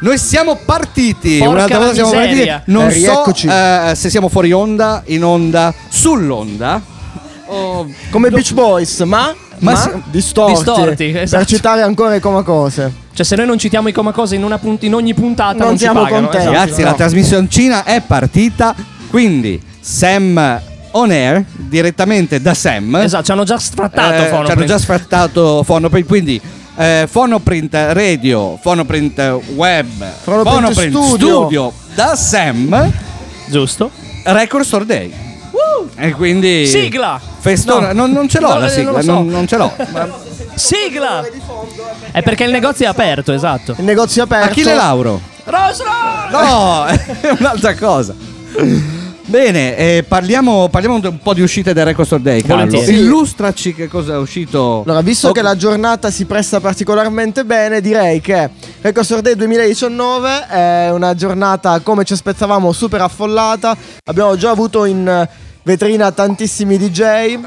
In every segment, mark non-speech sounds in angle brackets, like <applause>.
Noi siamo partiti. Porca Un'altra volta siamo miseria. partiti. Non Eh, so rieccoci. eh, se siamo fuori onda, in onda, sull'onda. O- Come Beach Boys, ma, Ma ma distorti, Distorti, esatto. per citare ancora i coma cose. Cioè, se noi non citiamo i coma cose in, una punt- in ogni puntata, non, Non siamo pagano. contenti. esatto. Ragazzi, no. la trasmissioncina è partita. Quindi, Sam on air, direttamente da Sam. Esatto, ci hanno già sfrattato Eh, Fonoprint. ci hanno già sfrattato Fonoprint. Quindi, eh, Fonoprint Radio, Fonoprint Web, Fonoprint Studio. Studio da Sam, Giusto? Record Store Day. E quindi. Sigla! Festone, No. non, non ce l'ho No, la eh, sigla, non so. non, non ce l'ho. <laughs> Ma- Sigla! È perché il negozio è aperto, esatto. Il negozio è aperto. Achille Lauro. Rosro! No, <laughs> è un'altra cosa. Bene, eh, parliamo, parliamo un po' di uscite del Record Store Day. Carlo. Volentieri. Illustraci che cosa è uscito. Allora, visto Oh, che la giornata si presta particolarmente bene, direi che Record Store Day 2019 è una giornata, come ci aspettavamo, super affollata. Abbiamo già avuto in eh, vetrina tantissimi DJ.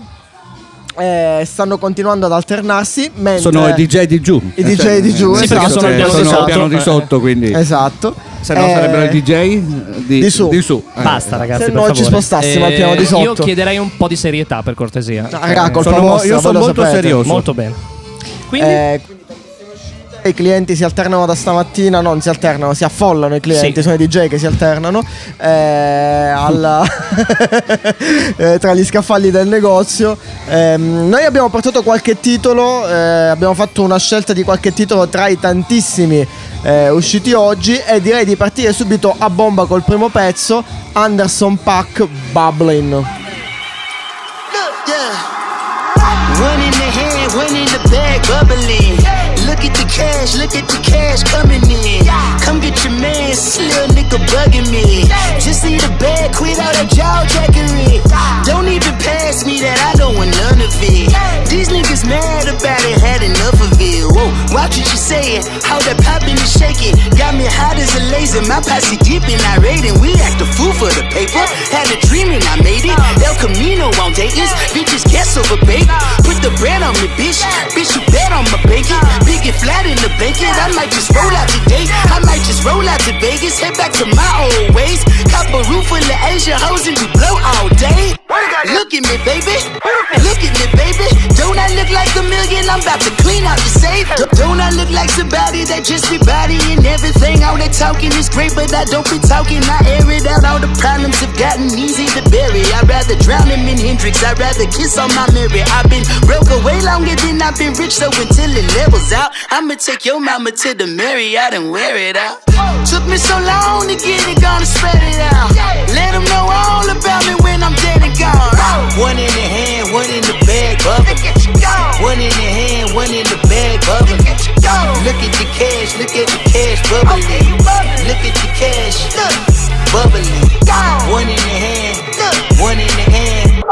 eh, stanno continuando ad alternarsi. Mentre Sono i DJ di giù. I DJ di giù, Sì, perché senso sono il piano di sono sotto. piano di sotto, quindi. Esatto. Se no Eh, sarebbero i DJ di, di su. Eh. Basta, ragazzi. Se per no ci spostassimo al piano di sotto. Io chiederei un po' di serietà, per cortesia. Ah, raga, Sono io sono molto sapete. serioso. Molto bene. Quindi, I clienti si alternano da stamattina, non si alternano, si affollano i clienti, Sì. sono i DJ che si alternano eh, alla- <laughs> eh, tra gli scaffali del negozio. Ehm, noi abbiamo portato qualche titolo, eh, abbiamo fatto una scelta di qualche titolo tra i tantissimi eh, usciti oggi e direi di partire subito a bomba col primo pezzo, Anderson Pack Bubbling. Look, yeah. One in the hand, one in the bag, bubbling. Look at the cash, look at the cash coming in. Come get your man, this little nigga bugging me. Just see the bag, quit all that jaw jackery. Don't even pass me that, I don't want none of it. These niggas mad about it, had enough of it. Whoa, watch what you saying, how that popping and shaking. Got me hot as a laser, my posse deep irate, and we act a fool for the paper. Had a dream and I made it. El Camino on Dayton's, bitches guess over bait. Put the bread on me, bitch. Bitch, you bet on my bacon. Big and flat in the blanket. I might just roll out today. I might just roll out to Vegas. Head back to my old ways. Cop a roof full of Asian hoes and we blow all day. Look at me, baby. Look at me, baby. Don't I look like a million? I'm about to clean out the safe. Don't I look like somebody that just be bodying everything? All that talking is great, but I don't be talking. I air it out. All the problems have gotten easy to bury. I'd rather drown him in Hendrix. I'd rather kiss on my Mary. I've been broke way longer than I've been rich, so until it levels out, I'ma take your mama to the Marriott and wear it out. Took me so long to get it, gonna spread it out. Let them know all about me when I'm dead and gone. One in the hand, one in the bag, bubble. One in the hand, one in the bag, bubble. Look at the cash, look at the cash bubbling. Look at the cash, bubbling. One in the hand, look, one in the hand.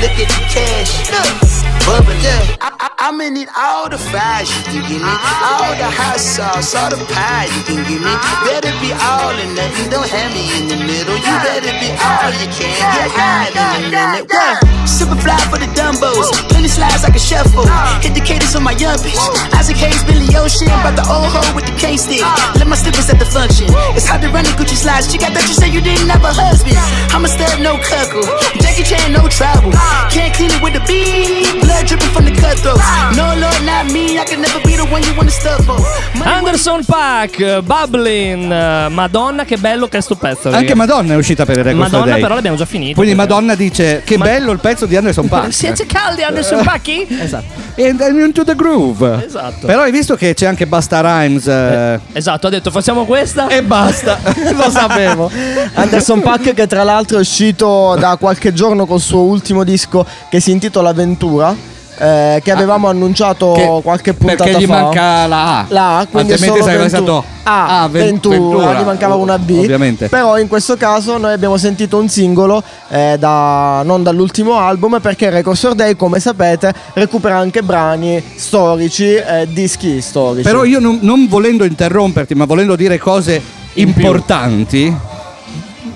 Look at the cash, bubbling. I, I, I'ma need all the fries you can give me, uh-huh. all the hot sauce, all the pie you can give me. Uh-huh. Better be all or nothing, don't have me in the middle. You better be all you can, get high in a minute. Yeah. Super fly for the dumbos, plenty slides like a shuffle. Hit the cadence on my young bitch. Isaac Hayes, Billy Ocean, about the old hoe with the K stick. Let my slippers at the function. It's hard to run the Gucci slides. Chick, I thought you said you didn't have a husband. I'm a stud, no cuckle. Jackie Chan, no travel. Can't clean it with the beat. Blood dripping from the cutthroats. No, Lord, not me. I can never be the one you wanna stuff for. Anderson Pack, Bubbling. eh, Madonna, che bello che è sto pezzo. Anche. Madonna è uscita per il Record Madonna, Day. però l'abbiamo già finito. Quindi Perché- Madonna dice che Ma- bello il pezzo di Anderson Paak. Siete caldi, Anderson <laughs> Pacchi? Esatto. And I'm into the groove. Esatto. Però hai visto che c'è anche Basta Rhymes eh, Esatto, ha detto facciamo questa. e basta. <laughs> Lo sapevo. Anderson Pack che tra l'altro è uscito da qualche giorno col suo ultimo disco che si intitola Ventura. Eh, che avevamo annunciato Che- qualche puntata perché gli fa. manca la A. La A, quindi è Altrimenti solo sarebbe 21. stato A, A, Ven- 21, Ventura. gli mancava una B. Ovviamente. Però in questo caso noi abbiamo sentito un singolo eh, da, non dall'ultimo album perché Record Store Day, come sapete, recupera anche brani storici, eh, dischi storici. Però io non, non volendo interromperti, ma volendo dire cose importanti,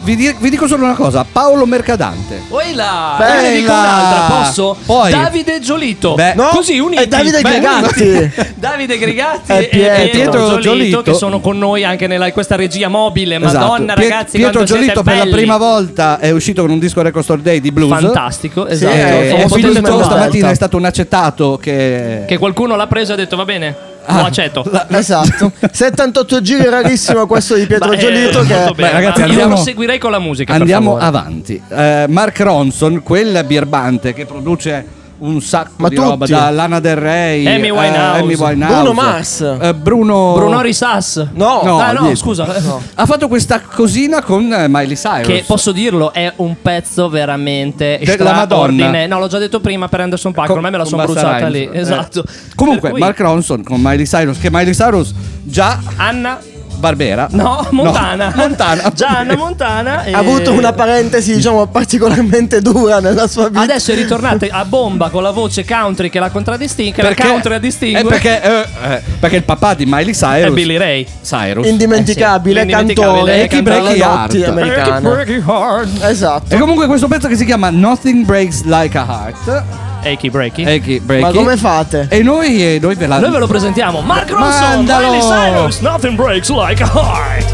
vi, di- vi dico solo una cosa: Paolo Mercadante. Oi là, Bella! io ne dico un'altra, posso? Poi- Davide Giolito. Beh- No, Così uniti. è Davide Gregatti. <laughs> Davide Gregatti È e Pietro. Pietro, Pietro Giolito, Giolito. che sono con noi anche nella, in questa regia mobile. Esatto. Madonna, Pie- ragazzi, Pietro Giolito per la prima volta è uscito con un disco Record Store Day di blues. Fantastico, Sì, esatto. potete blues subito Melba. provare. stamattina è stato un accettato che, Che qualcuno l'ha preso e ha detto va bene, Ah, lo accetto. la- Esatto. <laughs> 78 giri rarissimo questo di Pietro Beh, eh, Giolito che bene, ragazzi, ma io andiamo- lo seguirei con la musica. Andiamo avanti. Eh, Mark Ronson, quel birbante che produce un sacco Ma di roba tutti? da Lana Del Rey, Amy eh, Winehouse. Amy Winehouse, Bruno Mars. eh, Bruno, Bruno Risas. No, No, ah, no, scusa. <laughs> ha fatto questa cosina con eh, Miley Cyrus. Che posso dirlo, è un pezzo veramente Della straordinario. Madonna. No, l'ho già detto prima per Anderson Con- ormai me la sono bruciata Rhymes. lì. Eh. Esatto. Comunque, Per cui, Mark Ronson con Miley Cyrus, che Miley Cyrus già Anna Barbera. No, Montana. <laughs> Montana. Già Anna Montana. e- ha avuto una parentesi diciamo particolarmente dura nella sua vita. Adesso è ritornata a bomba con la voce country che la contraddistingue. Che la country a distingue. eh, perché, eh, eh, perché il papà di Miley Cyrus è Billy Ray. Cyrus indimenticabile Eh sì, cantore Eki che cantava Breaky Heart. americane. Esatto. E comunque questo pezzo che si chiama Nothing Breaks Like a Heart. Achy Breaky. Eki Breaky. Ma come fate? E noi, e noi ve la Noi ve lo presentiamo. Mark Ronson, Mandalo! Miley Cyrus, Nothing Breaks Like a Heart.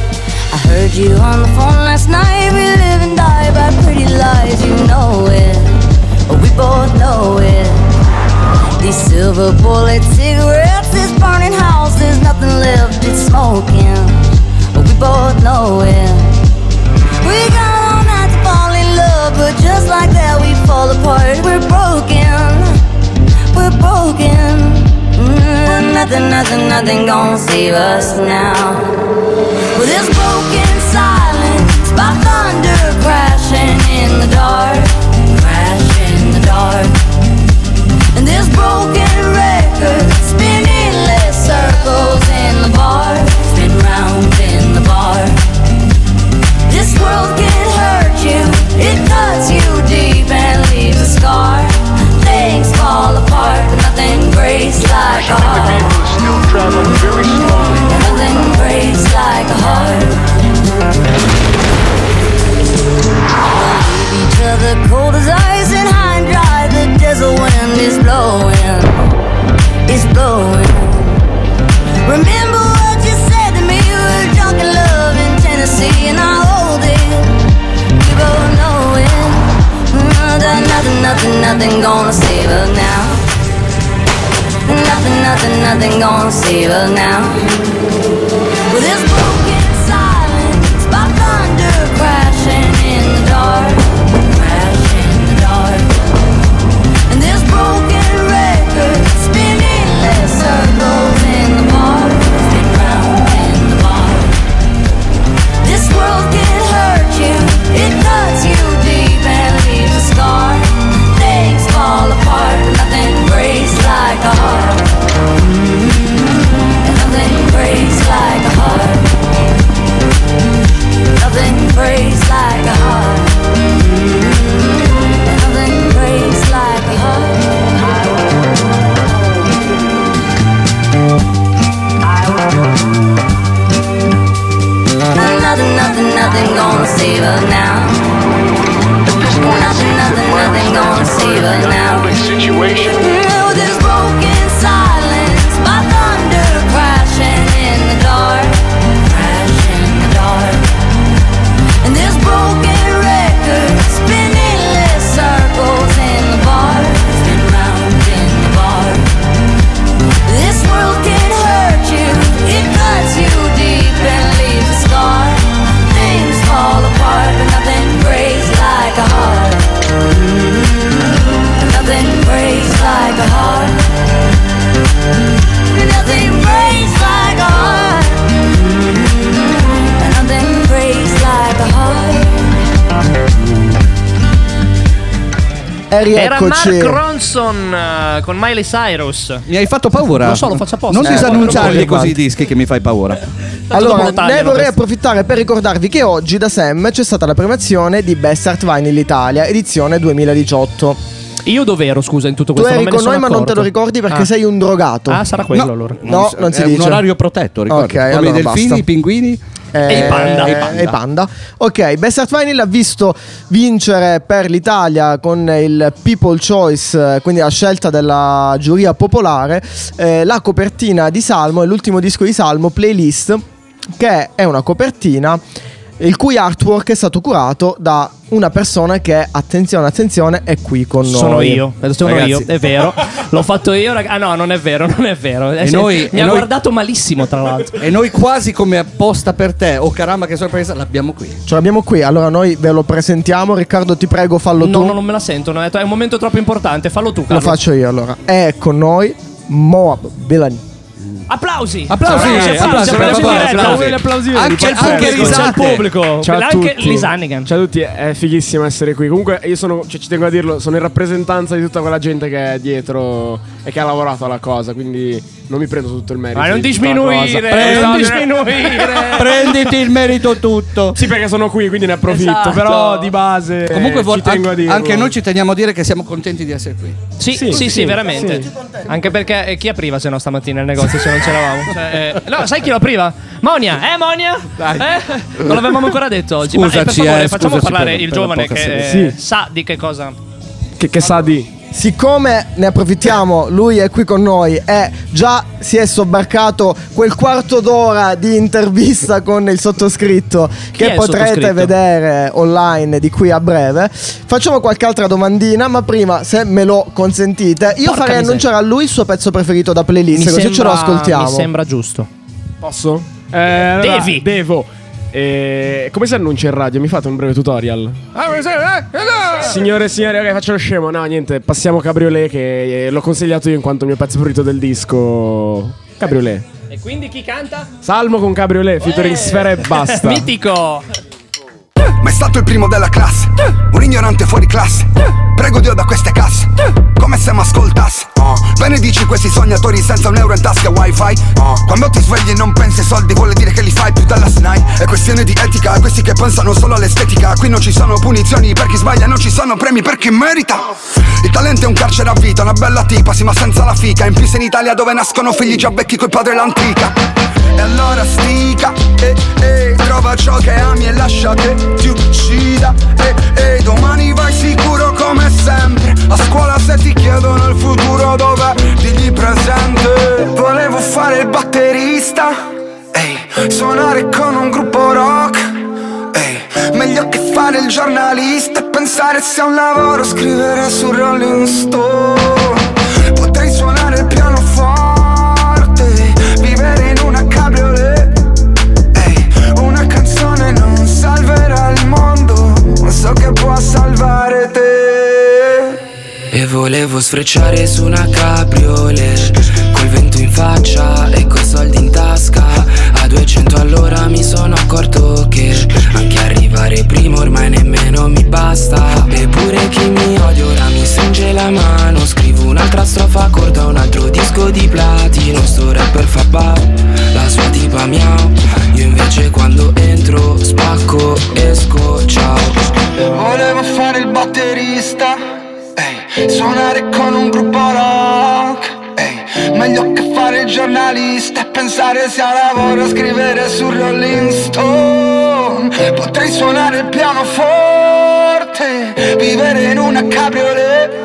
I heard you on the phone last night. We live and die by pretty lies. You know it. We both know it. These silver bullet cigarettes, this burning house, there's nothing left, it's smoking. We both know it. We got but just like that we fall apart. We're broken. We're broken. Mm, nothing, nothing, nothing gonna save us now. With this broken silence, by thunder crashing in the dark, crash in the dark. And this broken record spinning less circles in the bar, spin round in the bar. This world can it cuts you deep and leaves a scar. Things fall apart, but nothing breaks like a heart. Nothing breaks like a heart. Leave each other cold as ice and high and dry. The desert wind is blowing, is blowing. Remember what you said to me? We were drunk in love in Tennessee, and I hold it. Both know. Mm, that nothing, nothing, nothing gonna save us now. Nothing, nothing, nothing gonna save us now. Era rieccoci. Mark Ronson eh, con Miley Cyrus. Mi hai fatto paura. Lo so, lo faccio apposta. Non Eh, disannunciarli così i dischi che mi fai paura. Allora, ne vorrei questo. approfittare per ricordarvi che oggi da Sam c'è stata la premiazione di Best Art Vinyl Italia, edizione 2018. Io dov'ero, scusa, in tutto Tu questo? eri me ne con noi, ma non te lo ricordi perché Ah. sei un drogato. Ah, sarà quello allora. No, non si è dice. un orario protetto, ricordo. Ok, Come allora i delfini, basta. i pinguini. E i panda. Eh, E i panda. e panda. Ok, Best Art Vinyl ha visto vincere per l'Italia con il People Choice, eh, quindi la scelta della giuria popolare, eh, la copertina di Salmo e l'ultimo disco di Salmo, Playlist, che è una copertina il cui artwork è stato curato da una persona che, attenzione, attenzione, è qui con noi. Sono io, sono Ragazzi. io, è vero. <laughs> L'ho fatto io, rag- Ah, no, non è vero, non è vero. E se- noi- mi e ha noi- guardato malissimo, tra l'altro. E noi quasi come apposta per te, oh caramba che sorpresa, l'abbiamo qui. Ce l'abbiamo qui, allora noi ve lo presentiamo. Riccardo, ti prego, fallo No, tu. no, non me la sento. non è, un momento troppo importante. Fallo tu, Lo Carlo. faccio io allora. È con noi Moab Belani. Applausi. Applausi, applausi, applausi, applausi, applausi. Gli applausi. Anche- anche il pubblico. Ciao a anche tutti. Lisanigan. Ciao a tutti, è fighissimo essere qui. Comunque io sono, cioè, ci tengo a dirlo, sono in rappresentanza di tutta quella gente che è dietro e che ha lavorato alla cosa, quindi non mi prendo tutto il merito. Ma non di disminuire, Prendi- non <laughs> disminuire. Prenditi il merito tutto. Sì, perché sono qui, quindi ne approfitto, Esatto. però di base Comunque ci vol- tengo a dirlo. anche noi ci teniamo a dire che siamo contenti di essere qui. Sì, sì, Sì, sì, sì, veramente. sì. Anche perché eh, chi apriva se no stamattina il negozio <laughs> non c'eravamo? Cioè, eh, no, sai chi lo apriva? Monia, eh Monia? Eh? Non l'avevamo ancora detto oggi. Ma eh, per Scusaci, favore, eh, facciamo scusaci parlare per- il per la giovane poca che eh, Sì. sa di che cosa. Che, che sa di... Siccome ne approfittiamo, lui è qui con noi e già si è sobbarcato quel quarto d'ora di intervista con il sottoscritto Chi che potrete sottoscritto? vedere online di qui a breve. Facciamo qualche altra domandina, ma prima, se me lo consentite, io Porca farei miseria. annunciare a lui il suo pezzo preferito da playlist, così ce lo ascoltiamo. Mi sembra giusto. Posso? Eh, allora, Devi. Devo. Eh, come si annuncia in radio? Mi fate un breve tutorial? Signore e signori, ok, faccio lo scemo. No, niente, passiamo Cabriolet che eh, l'ho consigliato io in quanto mio pezzo preferito del disco. Cabriolet. E quindi chi canta? Salmo con Cabriolet, featuring Sfera e basta. <laughs> Mitico. Ma è stato il primo della classe Un ignorante fuori classe Prego Dio da queste casse Come se mi ascoltasse. Benedici questi sognatori senza un euro in tasca wifi? Oh. Quando ti svegli e non pensi ai soldi Vuole dire che li fai più dalla SNAI È questione di etica Questi che pensano solo all'estetica. Qui non ci sono punizioni per chi sbaglia Non ci sono premi per chi merita. Il talento è un carcere a vita Una bella tipa sì ma senza la fica. In più se in Italia dove nascono figli già vecchi coi padre l'antica E allora stica eh, eh, Trova ciò che ami e lascia che ti uccida. E eh, domani vai sicuro come sempre. A scuola se ti chiedono il futuro dov'è Digli presente? Volevo fare il batterista Ehi, suonare con un gruppo rock meglio che fare il giornalista E pensare è un lavoro scrivere su Rolling Stone E volevo sfrecciare su una cabriolet Col vento in faccia e coi soldi in tasca. A 200 all'ora mi sono accorto che Anche arrivare prima ormai nemmeno mi basta. Eppure chi mi odia ora mi stringe la mano Scrivo un'altra strofa corda un altro disco di platino. Sto rapper fa bau, la sua tipa miau. Io invece quando entro spacco, esco, ciao. Volevo fare il batterista suonare con un gruppo rock. Ehi, meglio che fare il giornalista E pensare sia lavoro scrivere su Rolling Stone. Potrei suonare il pianoforte Vivere in una cabriolet.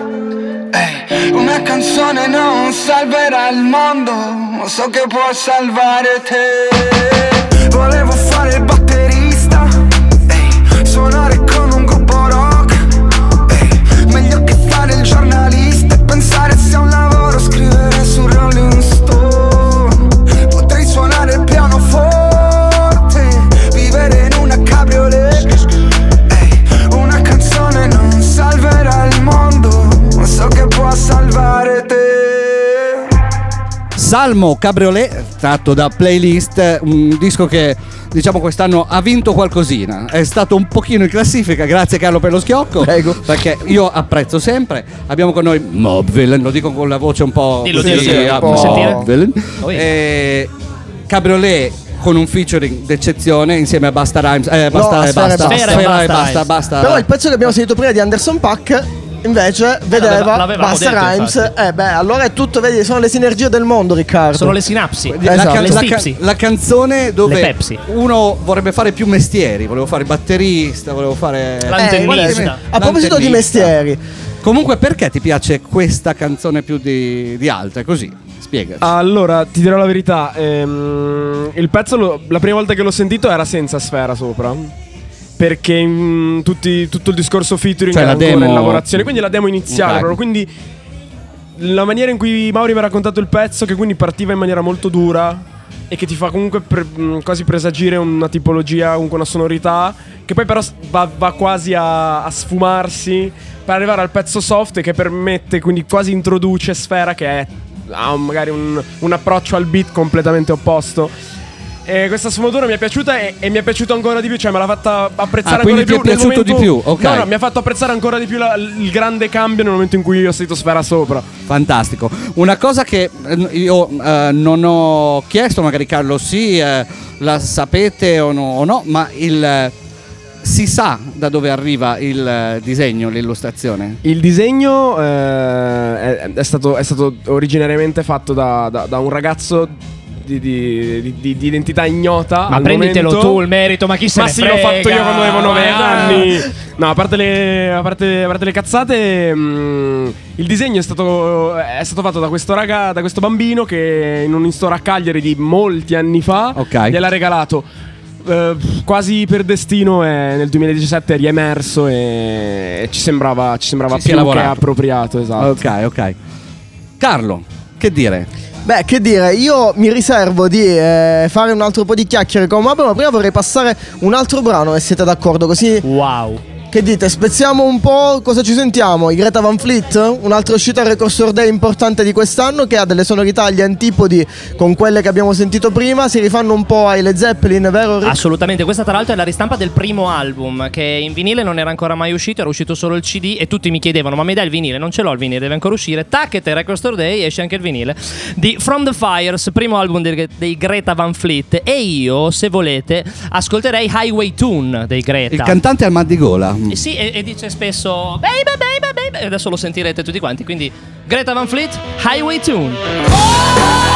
Una canzone non salverà il mondo so che può salvare te. Volevo fare il batterista Salmo Cabriolet, tratto da playlist, un disco che diciamo quest'anno ha vinto qualcosina. È stato un pochino in classifica, grazie Carlo per lo schiocco. Prego. Perché io apprezzo sempre. Abbiamo con noi Mob Villain, lo dico con la voce un po'. Dillo, così, dillo, dillo. ah, Fa Mob sentire? Villain. Oh, yeah. E Cabriolet con un featuring d'eccezione insieme a Basta Rhymes. Eh, No, basta, a eh, Sfera e basta, Basta. Sfera e Sfera basta, Basta. basta. Però il pezzo che abbiamo sentito prima di Anderson Pack invece vedeva l'aveva- l'avevamo Basta detto, Rhymes. infatti. Eh beh, allora è tutto, vedi, sono le sinergie del mondo, Riccardo. Sono le sinapsi. La, Esatto. can- Le la ca- la canzone dove Le Pepsi. uno vorrebbe fare più mestieri, volevo fare batterista, volevo fare L'antennista. Eh, a proposito di mestieri, Comunque perché ti piace questa canzone più di, di altre? Così, spiegaci. Allora, ti dirò la verità. ehm, il pezzo, lo- la prima volta che l'ho sentito era senza sfera sopra. Perché mm, tutti- tutto il discorso featuring Cioè, la ancora demo- in lavorazione. Quindi la demo iniziale, proprio. Quindi la maniera in cui Mauri mi ha raccontato il pezzo, che quindi partiva in maniera molto dura e che ti fa comunque pre- mh, quasi presagire una tipologia, comunque una sonorità, che poi però va, va quasi a, a sfumarsi per arrivare al pezzo soft e che permette, quindi quasi introduce Sfera che è, ha magari un, un approccio al beat completamente opposto. E questa sfumatura mi è piaciuta e, e mi è piaciuto ancora di più, cioè me l'ha fatta apprezzare Ah, ancora quindi di ti è più. nel piaciuto di momento- più, ok. No, no, mi ha fatto apprezzare ancora di più la- il grande cambio nel momento in cui io ho sentito Sfera sopra. Fantastico. Una cosa che eh, io eh, non ho chiesto, magari Carlo sì, eh, la sapete o no, o no, ma il, eh, si sa da dove arriva il eh, disegno, l'illustrazione? Il disegno eh, è, è stato, è stato originariamente fatto da, da- da un ragazzo di, di- di- di- identità ignota. Ma prenditelo momento. tu il merito, ma chi se Ma ne sì, l'ho frega? fatto io quando avevo 9 Eh, anni. No, a parte le, a parte, a parte le cazzate, mm, il disegno è stato, è stato fatto da questo raga, da questo bambino che in un in-store a Cagliari di molti anni fa Ok. gliel'ha regalato. Eh, quasi per destino è nel 2017 è riemerso e ci sembrava, ci sembrava Ci più che appropriato. Esatto. Ok, ok. Carlo, che dire? Beh, che dire, io mi riservo di eh, fare un altro po' di chiacchiere con Mabro, ma prima vorrei passare un altro brano, se siete d'accordo, così... Wow. Che dite, spezziamo un po', cosa ci sentiamo? I Greta Van Fleet? Un'altra uscita al Record Store Day importante di quest'anno che ha delle sonorità agli antipodi con quelle che abbiamo sentito prima, si rifanno un po' ai Led Zeppelin, vero Rick? Assolutamente, questa tra l'altro è la ristampa del primo album che in vinile non era ancora mai uscito, era uscito solo il CD e tutti mi chiedevano ma mi dai il vinile? Non ce l'ho il vinile, deve ancora uscire. Tac, e te Record Store Day esce anche il vinile di From the Fires, primo album dei, dei Greta Van Fleet e io, se volete, ascolterei Highway Tune dei Greta. Il cantante al mal di gola. Eh sì, e, e dice spesso baby, baby, baby. E adesso lo sentirete tutti quanti. Quindi Greta Van Fleet, Highway Tune. Stopping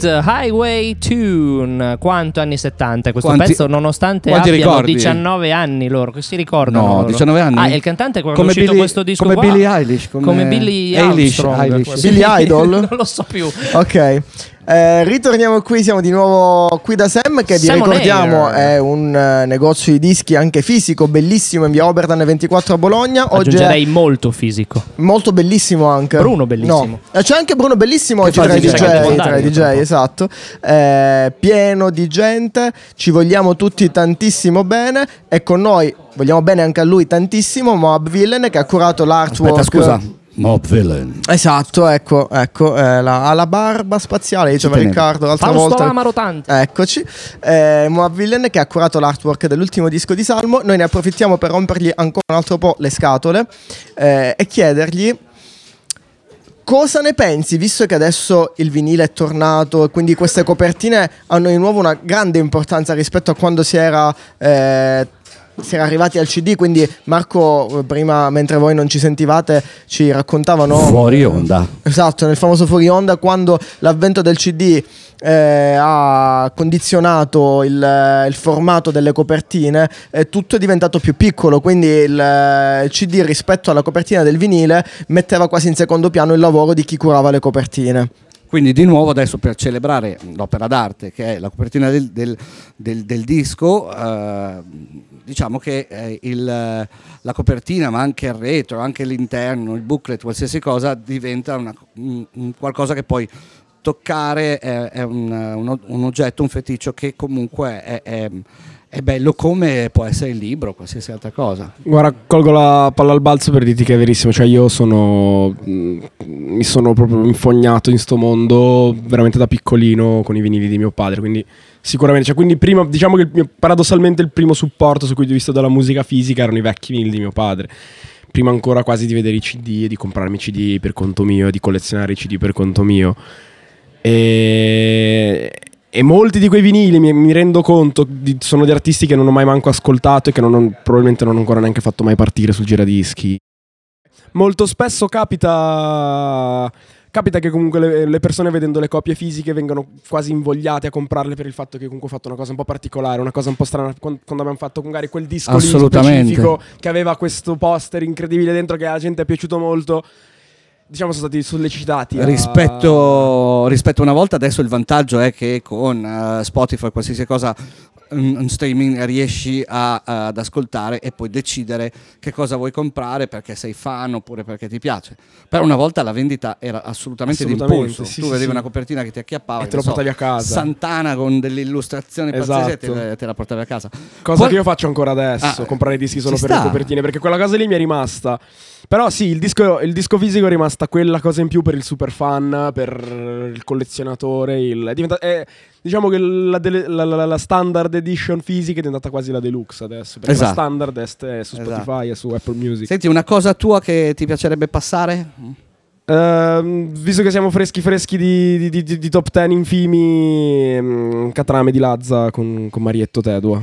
Van Fleet, Highway Tune. Quanto anni 70 questo Quanti- pezzo, nonostante abbiano ricordi? 19 anni loro, che si ricordano? No, loro? 19 anni? Ah, il cantante quando Come è uscito Billie- questo disco come qua? Billie Eilish, come- Billie Eilish. Eilish. Billy <laughs> Idol? non lo so più. Ok. Eh, ritorniamo qui, siamo di nuovo qui da Sam che vi ricordiamo air. è un eh, negozio di dischi anche fisico, bellissimo in via Oberdan 24 a Bologna. Oggi Aggiungerei è molto fisico. molto bellissimo anche. Bruno bellissimo. No. Eh, C'è anche Bruno bellissimo Che oggi tra i DJ? Tra i DJ, un po'. esatto. Eh, pieno di gente, ci vogliamo tutti tantissimo bene e con noi vogliamo bene anche a lui tantissimo Moab Villain che ha curato l'artwork. Aspetta, scusa. Mob Villain. Esatto, ecco, ecco, eh, la, ha la barba spaziale, diceva. Riccardo l'altra Fausto volta. Amaro Tanti. Eccoci, eh, Moab Villain che ha curato l'artwork dell'ultimo disco di Salmo. Noi ne approfittiamo per rompergli ancora un altro po' le scatole eh, e chiedergli cosa ne pensi, visto che adesso il vinile è tornato e quindi queste copertine hanno di nuovo una grande importanza rispetto a quando si era. eh, si era arrivati al CD, quindi Marco, prima mentre voi non ci sentivate, ci raccontavano Fuori onda. Esatto, nel famoso fuori onda quando l'avvento del CD eh, ha condizionato il, eh, il formato delle copertine, eh, tutto è diventato più piccolo, quindi il, eh, il CD rispetto alla copertina del vinile metteva quasi in secondo piano il lavoro di chi curava le copertine. Quindi di nuovo adesso per celebrare l'opera d'arte che è la copertina del, del- del- del disco, eh, diciamo che eh, il, la copertina ma anche il retro, anche l'interno, il booklet, qualsiasi cosa diventa una- un- qualcosa che puoi toccare, è, è un, un- un oggetto, un feticcio che comunque è, è- è bello come può essere il libro, qualsiasi altra cosa. Guarda, colgo la palla al balzo per dirti che è verissimo. Cioè, io sono. mh, mi sono proprio infognato in sto mondo veramente da piccolino con i vinili di mio padre. Quindi, sicuramente. Cioè, quindi, prima, diciamo che mio- paradossalmente il primo supporto su cui ho visto della musica fisica erano i vecchi vinili di mio padre. Prima ancora quasi di vedere i CD e di comprarmi i CD per conto mio, di collezionare i CD per conto mio. E, e molti di quei vinili mi, mi rendo conto di- sono di artisti che non ho mai manco ascoltato e che non ho- probabilmente non ho ancora neanche fatto mai partire sul giradischi. Molto spesso capita. Capita che comunque le, le persone vedendo le copie fisiche vengano quasi invogliate a comprarle per il fatto che comunque ho fatto una cosa un po' particolare, una cosa un po' strana quando, quando abbiamo fatto magari quel disco lì specifico che aveva questo poster incredibile dentro che alla gente è piaciuto molto. Diciamo sono stati sollecitati. a- Rispetto, rispetto una volta, adesso il vantaggio è che con eh, Spotify, qualsiasi cosa in streaming, riesci a- ad ascoltare e puoi decidere che cosa vuoi comprare perché sei fan oppure perché ti piace. Però una volta la vendita era assolutamente, Assolutamente, d'impulso. sì, tu sì, vedevi sì. una copertina che ti acchiappava E te ne so, portavi a casa. Santana con delle illustrazioni pazzesche e te, Esatto. te la portavi a casa. Cosa Poi- che io faccio ancora adesso, Ah, comprare dischi solo per sta. le copertine, perché quella cosa lì mi è rimasta. Però sì, il disco, il disco fisico è rimasta quella cosa in più per il super fan, per il collezionatore. Il, è diventa- è- diciamo che la, dele- la- la- la standard edition fisica è diventata quasi la deluxe adesso. Perché Esatto. la standard è, è su Esatto. Spotify e su Apple Music. Senti, una cosa tua che ti piacerebbe passare? Ehm, visto che siamo freschi freschi di, di- di- di top 10 infimi, mm, Catrame di Lazza con, con Marietto Tedua.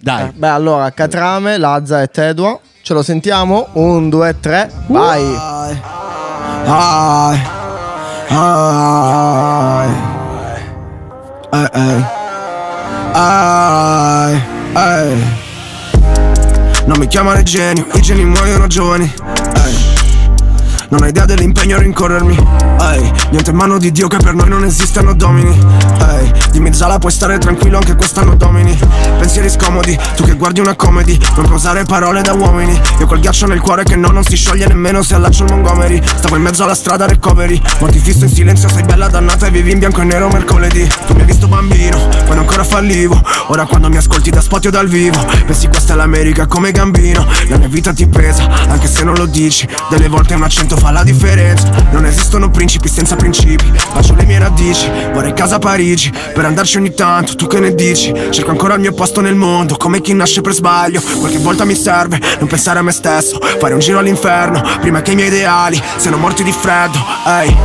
Dai. Eh, beh, allora, Catrame, Lazza e Tedua. Ce lo sentiamo? Un, due, tre, vai! Ai, ai, ai, ai, ai. Non mi chiamare genio, i geni muoiono giovani. Non hai idea dell'impegno a rincorrermi. Ehi, niente in mano di Dio che per noi non esistono domini. Ehi, dimmi Zala puoi stare tranquillo anche quest'anno domini? Pensieri scomodi, tu che guardi una comedy Non puoi usare parole da uomini. Io quel ghiaccio nel cuore che no, non si scioglie nemmeno se allaccio il Montgomery. Stavo in mezzo alla strada recovery. Morti fisso in silenzio, sei bella dannata e vivi in bianco e nero mercoledì. Tu mi hai visto bambino, quando ancora fallivo. Ora quando mi ascolti da spot o dal vivo. Pensi questa è l'America come Gambino La mia vita ti pesa, anche se non lo dici. Delle volte un accento fa la differenza. Non esistono principi senza principi. Faccio le mie radici, vorrei casa a Parigi. Per andarci ogni tanto, tu che ne dici? Cerco ancora il mio posto nel mondo Come chi nasce per sbaglio. Qualche volta mi serve non pensare a me stesso. Fare un giro all'inferno Prima che i miei ideali siano morti di freddo. Ehi.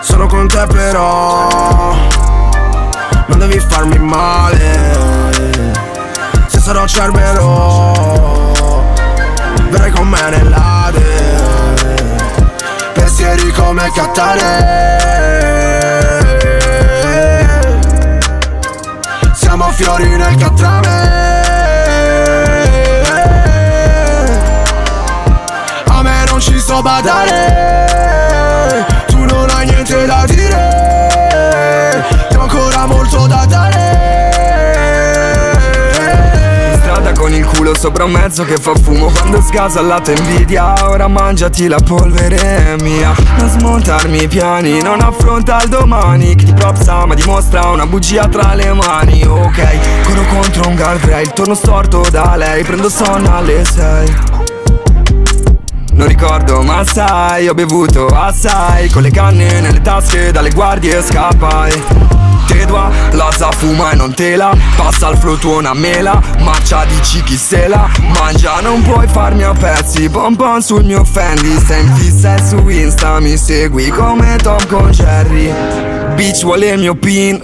Sono con te però Non devi farmi male. Se sarò cerbero Verrai con me nell'Ade Bicchieri come cattane Siamo fiori nel catrame A me non ci sto badare. Tu non hai niente da dire. C'è ancora molto da dare. Con il culo sopra un mezzo che fa fumo Quando sgasa la tua invidia. Ora mangiati la polvere mia Non smontarmi i piani Non affronta il domani. Che ti propsa ma dimostra una bugia tra le mani. Ok, corro contro un guardrail Torno storto da lei Prendo sonno alle sei. Non ricordo ma sai, ho bevuto assai Con le canne nelle tasche, dalle guardie scappai Te dua, la za fuma e non te la Passa al flutto una mela Marcia dici chi se la Mangia, non puoi farmi a pezzi pom sul mio Fendi. Sei in fissa e su Insta mi segui come Tom con Jerry. Bitch vuole il mio pin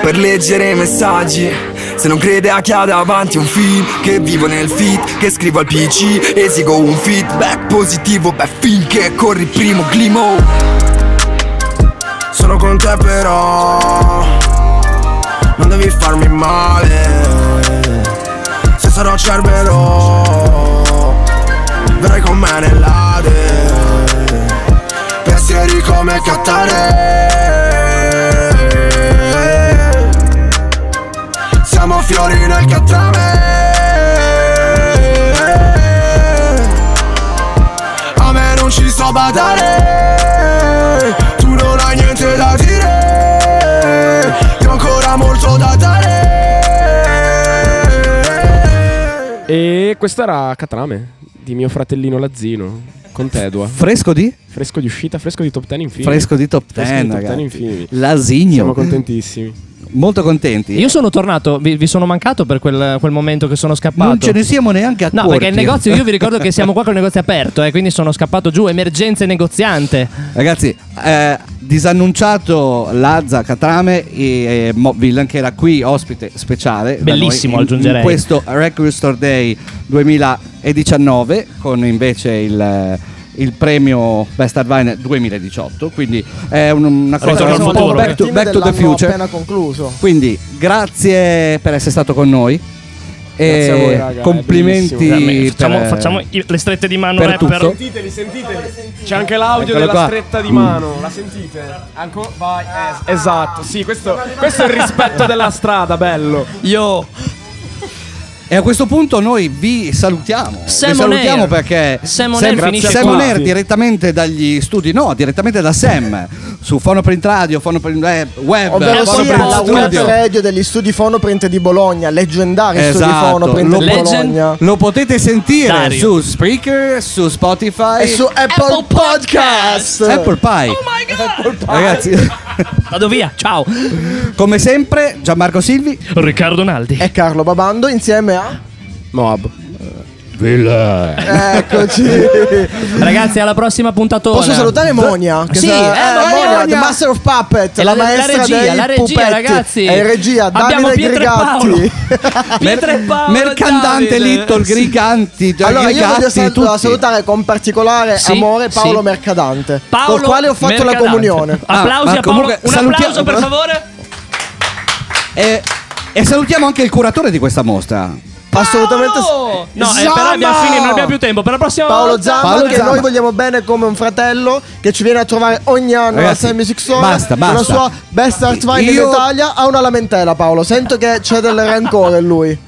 Per leggere i messaggi. Se non crede a chi ha davanti un film Che vivo nel fit, che scrivo al PC Esigo un feedback positivo. Beh finché corri primo glimo. Sono con te però Non devi farmi male. Se sarò cerbero Verrai con me nell'Ade. Pensieri come cattane Siamo fiori nel catrame A me non ci so badare E questo era Catrame di mio fratellino Lazzino con Tedua. Fresco di? Fresco di uscita, fresco di top 10 in film. Fresco di top Fresco 10, di top 10 in ragazzi. film. Lasigno. Siamo contentissimi. Molto contenti. Io sono tornato, vi, vi sono mancato per quel, quel momento che sono scappato. Non ce ne siamo neanche accorti. No, perché il negozio, io vi ricordo che siamo qua <laughs> con il negozio aperto, eh, quindi sono scappato giù, emergenze negoziante. Ragazzi, eh, disannunciato Lazza Catrame e Mo Villan che era qui ospite speciale. Bellissimo, noi in- aggiungerei. In questo Record Store Day 2019 con invece il... eh, il premio Best Art Vine 2018 quindi è un- una cosa un po' futuro. back to, back to the future appena concluso. quindi grazie per essere stato con noi Grazie a voi, e raga, complimenti. Facciamo, per- facciamo i- le strette di mano per rapper. tutto. Sentiteli, sentiteli. C'è anche l'audio Eccolo della qua. stretta di Mm. mano. La sentite? Ancora? Vai. es- esatto. Sì, questo, questo è il rispetto della strada, bello. Io. E a questo punto noi vi salutiamo. Sam vi salutiamo air. perché Sam on Sam, air finisce Sam qua. on air direttamente dagli studi, no, direttamente da Sam su Fonoprint Radio, Fonoprint eh, Web, Ovvero sia Fonoprint la web Studio. radio degli studi Fonoprint di Bologna, leggendari studi Esatto, Fonoprint lo, di Legend- Bologna. lo potete sentire Dario. su Spreaker, su Spotify E su Apple, Podcast. Apple Pie. Ragazzi, <laughs> Vado via, ciao. come sempre, Gianmarco Silvi. Riccardo Naldi. E Carlo Babando insieme a Moab. Eccoci. <laughs> Ragazzi, alla prossima puntatona. Posso salutare Monia? Che Sì, sa- eh, Monia, Monia. The Master of Puppet, E la, la- la maestra regia, dei la regia, pupetti. ragazzi. E in regia Abbiamo Davide Pietro e Paolo. Grigatti. <laughs> Pietro e Paolo, Mercandante Davide. Little Griganti. Allora, io voglio Grigatti, sal- tutti. salutare con particolare Sì, amore Paolo sì. Mercadante, Paolo col quale ho fatto la Mercadante. comunione. Ah, Applausi ma a Paolo. comunque Un salutiamo- applauso per favore. E, e salutiamo anche il curatore di questa mostra. Assolutamente sì. No, eh, Zamma! però abbiamo finito, non abbiamo più tempo. Per la prossima Paolo volta. Zamma, Paolo che Zamma. noi vogliamo bene come un fratello che ci viene a trovare ogni anno Ragazzi, alla Sam Music Store basta, con la basta. sua Best Art Vine Io- in Italia ha una lamentela Paolo sento che c'è del rancore in lui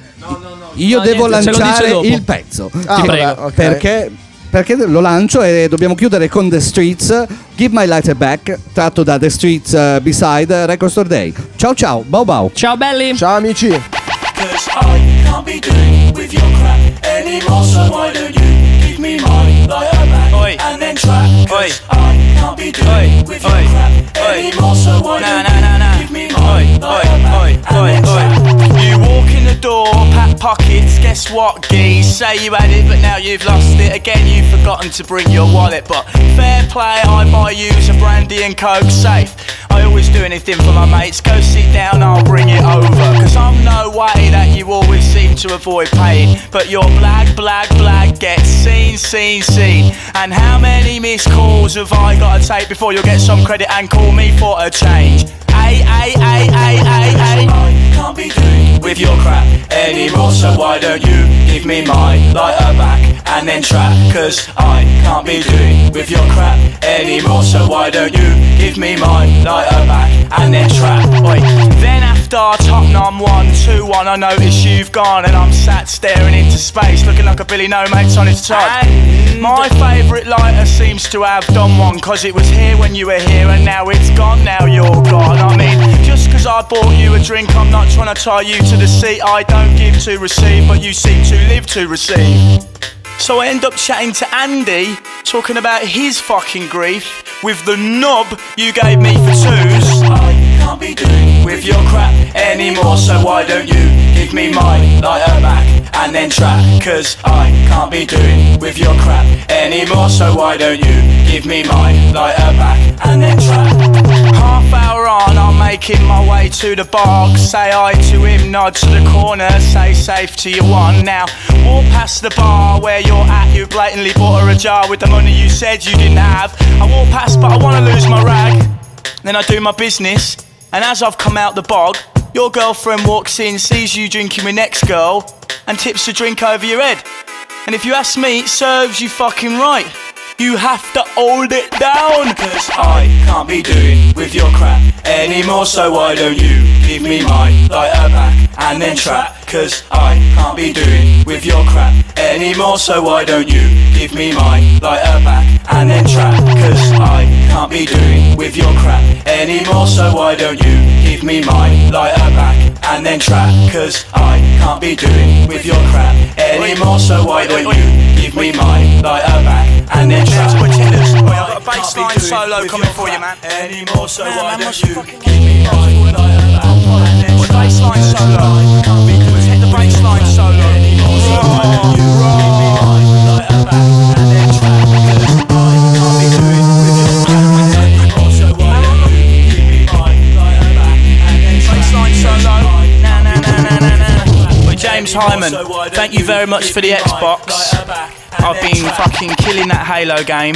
Io No, devo niente, ce lo dice lanciare il pezzo. Ah, Ti vabbè, prego. ok. Perché, perché lo lancio e dobbiamo chiudere con The Streets. Give My Lighter Back, tratto da The Streets eh, Beside Record Store Day. Ciao ciao, bau bau. Ciao belli. ciao amici Cause I can't be doing with your crap anymore So why don't you give me my lighter back Oi. And then track Oi. Cause I can't be doing Oi. with your Oi. crap Oi. anymore So why don't you guess what, geese? Say you had it, but now you've lost it. Again, you've forgotten to bring your wallet. But fair play, I buy you some brandy and coke safe. I always do anything for my mates. Go sit down, I'll bring it over. Cause I'm no way that you always seem to avoid paying. But your blag, blag, blag gets seen, seen, seen. And how many missed calls have I got to take before you'll get some credit and call me for a change? Ay, ay, ay, ay, ay, ay. Can't be doing with your crap anymore. So why don't you give me my lighter back and then trap? Cause I can't be doing with your crap anymore. So why don't you give me my lighter back and then trap? Oi. Then after Tottenham 1 2 1, I notice you've gone and I'm sat staring into space looking like a Billy No Mates on his Todd. My favourite lighter seems to have done one cause it was here when you were here and now it's gone, now you're gone. I mean, just cause I bought you a drink, I'm not trying to tie you to the seat. I don't give to receive, but you seem to live to receive. So I end up chatting to Andy, talking about his fucking grief with the knob you gave me for twos. Oh, I can't be doing with your crap anymore, so why don't you give me my lighter back and then trap? Cause I can't be doing with your crap anymore, so why don't you give me my lighter back and then trap? Half hour on, I'm making my way to the bar. Say hi to him, nod to the corner, say safe to your one. Now, walk past the bar where you're at. You blatantly bought her a jar with the money you said you didn't have. I walk past, but I wanna lose my rag. Then I do my business, and as I've come out the bog, your girlfriend walks in, sees you drinking with next girl, and tips the drink over your head. And if you ask me, it serves you fucking right. You have to hold it down, cause I can't be doing with your crap anymore. So why don't you give me my lighter back and then trap? Cause I can't be doing with your crap anymore. So why don't you give me my lighter back and then trap? Cause I can't be doing with your crap anymore. So why don't you give me my lighter back and then trap? Cause I can't be doing with your crap anymore. So why don't you give me my lighter back and then trap? I've got a bassline solo coming for you, man. Anymore, so why don't you give me my lighter back and then trap? Bassline solo. James Hyman, thank you very much for the Xbox. I've been fucking killing that Halo game.